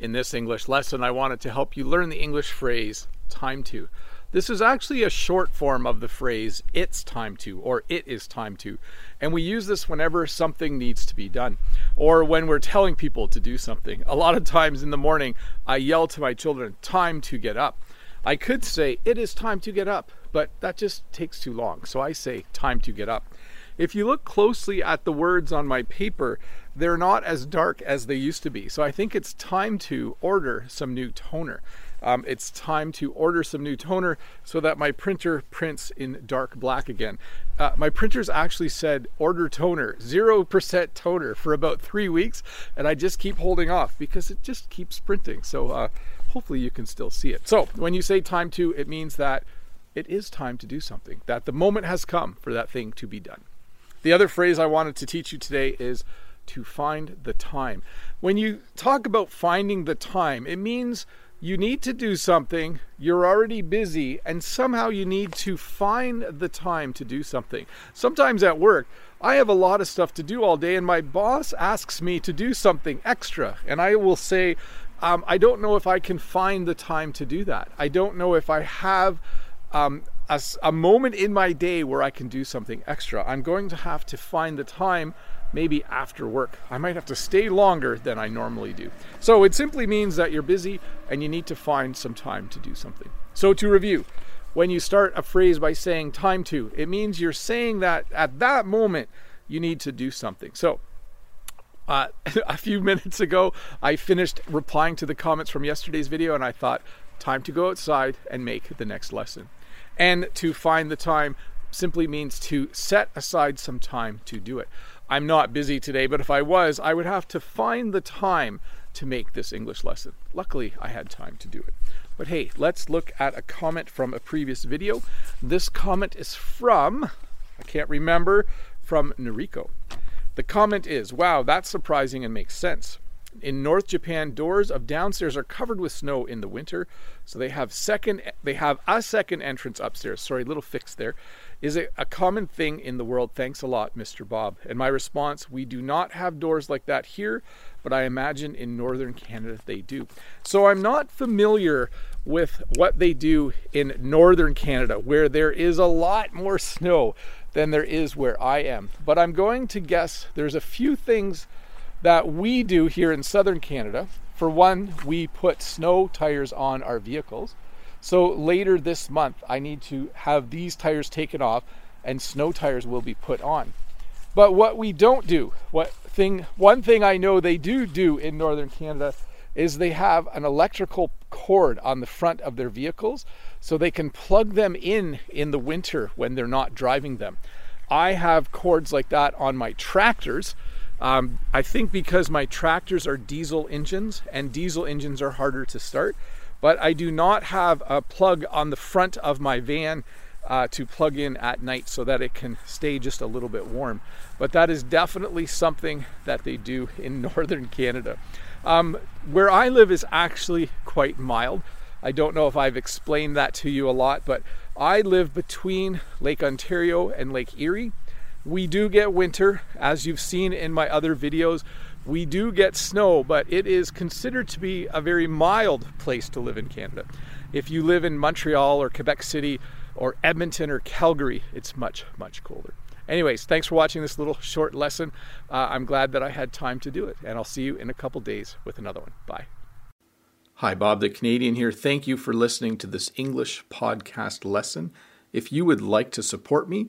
In this English lesson, I wanted to help you learn the English phrase time to. This is actually a short form of the phrase it's time to or it is time to. And we use this whenever something needs to be done or when we're telling people to do something. A lot of times in the morning, I yell to my children, time to get up. I could say, it is time to get up, but that just takes too long. So I say, time to get up. If you look closely at the words on my paper, they're not as dark as they used to be. So I think it's time to order some new toner. Um, it's time to order some new toner so that my printer prints in dark black again. Uh, my printers actually said order toner, 0% toner for about three weeks, and I just keep holding off because it just keeps printing. So uh, hopefully you can still see it. So when you say time to, it means that it is time to do something, that the moment has come for that thing to be done. The other phrase I wanted to teach you today is to find the time. When you talk about finding the time, it means you need to do something, you're already busy, and somehow you need to find the time to do something. Sometimes at work, I have a lot of stuff to do all day, and my boss asks me to do something extra, and I will say, um, I don't know if I can find the time to do that. I don't know if I have um, a, a moment in my day where I can do something extra. I'm going to have to find the time maybe after work. I might have to stay longer than I normally do. So it simply means that you're busy and you need to find some time to do something. So to review, when you start a phrase by saying time to, it means you're saying that at that moment you need to do something. So uh, a few minutes ago, I finished replying to the comments from yesterday's video and I thought, time to go outside and make the next lesson. And to find the time simply means to set aside some time to do it. I'm not busy today, but if I was, I would have to find the time to make this English lesson. Luckily, I had time to do it. But hey, let's look at a comment from a previous video. This comment is from, I can't remember, from Noriko. The comment is, wow, that's surprising and makes sense. In North Japan, doors of downstairs are covered with snow in the winter, so they have second they have a second entrance upstairs. Sorry, little fix there. Is it a common thing in the world? Thanks a lot, Mr. Bob. And my response, we do not have doors like that here, but I imagine in northern Canada they do. So I'm not familiar with what they do in northern Canada where there is a lot more snow than there is where I am. But I'm going to guess there's a few things that we do here in southern Canada. For one, we put snow tires on our vehicles. So later this month, I need to have these tires taken off and snow tires will be put on. But what we don't do, what thing one thing I know they do do in northern Canada is they have an electrical cord on the front of their vehicles so they can plug them in in the winter when they're not driving them. I have cords like that on my tractors um, I think because my tractors are diesel engines and diesel engines are harder to start, but I do not have a plug on the front of my van uh, to plug in at night so that it can stay just a little bit warm. But that is definitely something that they do in northern Canada. Um, where I live is actually quite mild. I don't know if I've explained that to you a lot, but I live between Lake Ontario and Lake Erie. We do get winter, as you've seen in my other videos. We do get snow, but it is considered to be a very mild place to live in Canada. If you live in Montreal or Quebec City or Edmonton or Calgary, it's much, much colder. Anyways, thanks for watching this little short lesson. Uh, I'm glad that I had time to do it, and I'll see you in a couple days with another one. Bye. Hi, Bob the Canadian here. Thank you for listening to this English podcast lesson. If you would like to support me,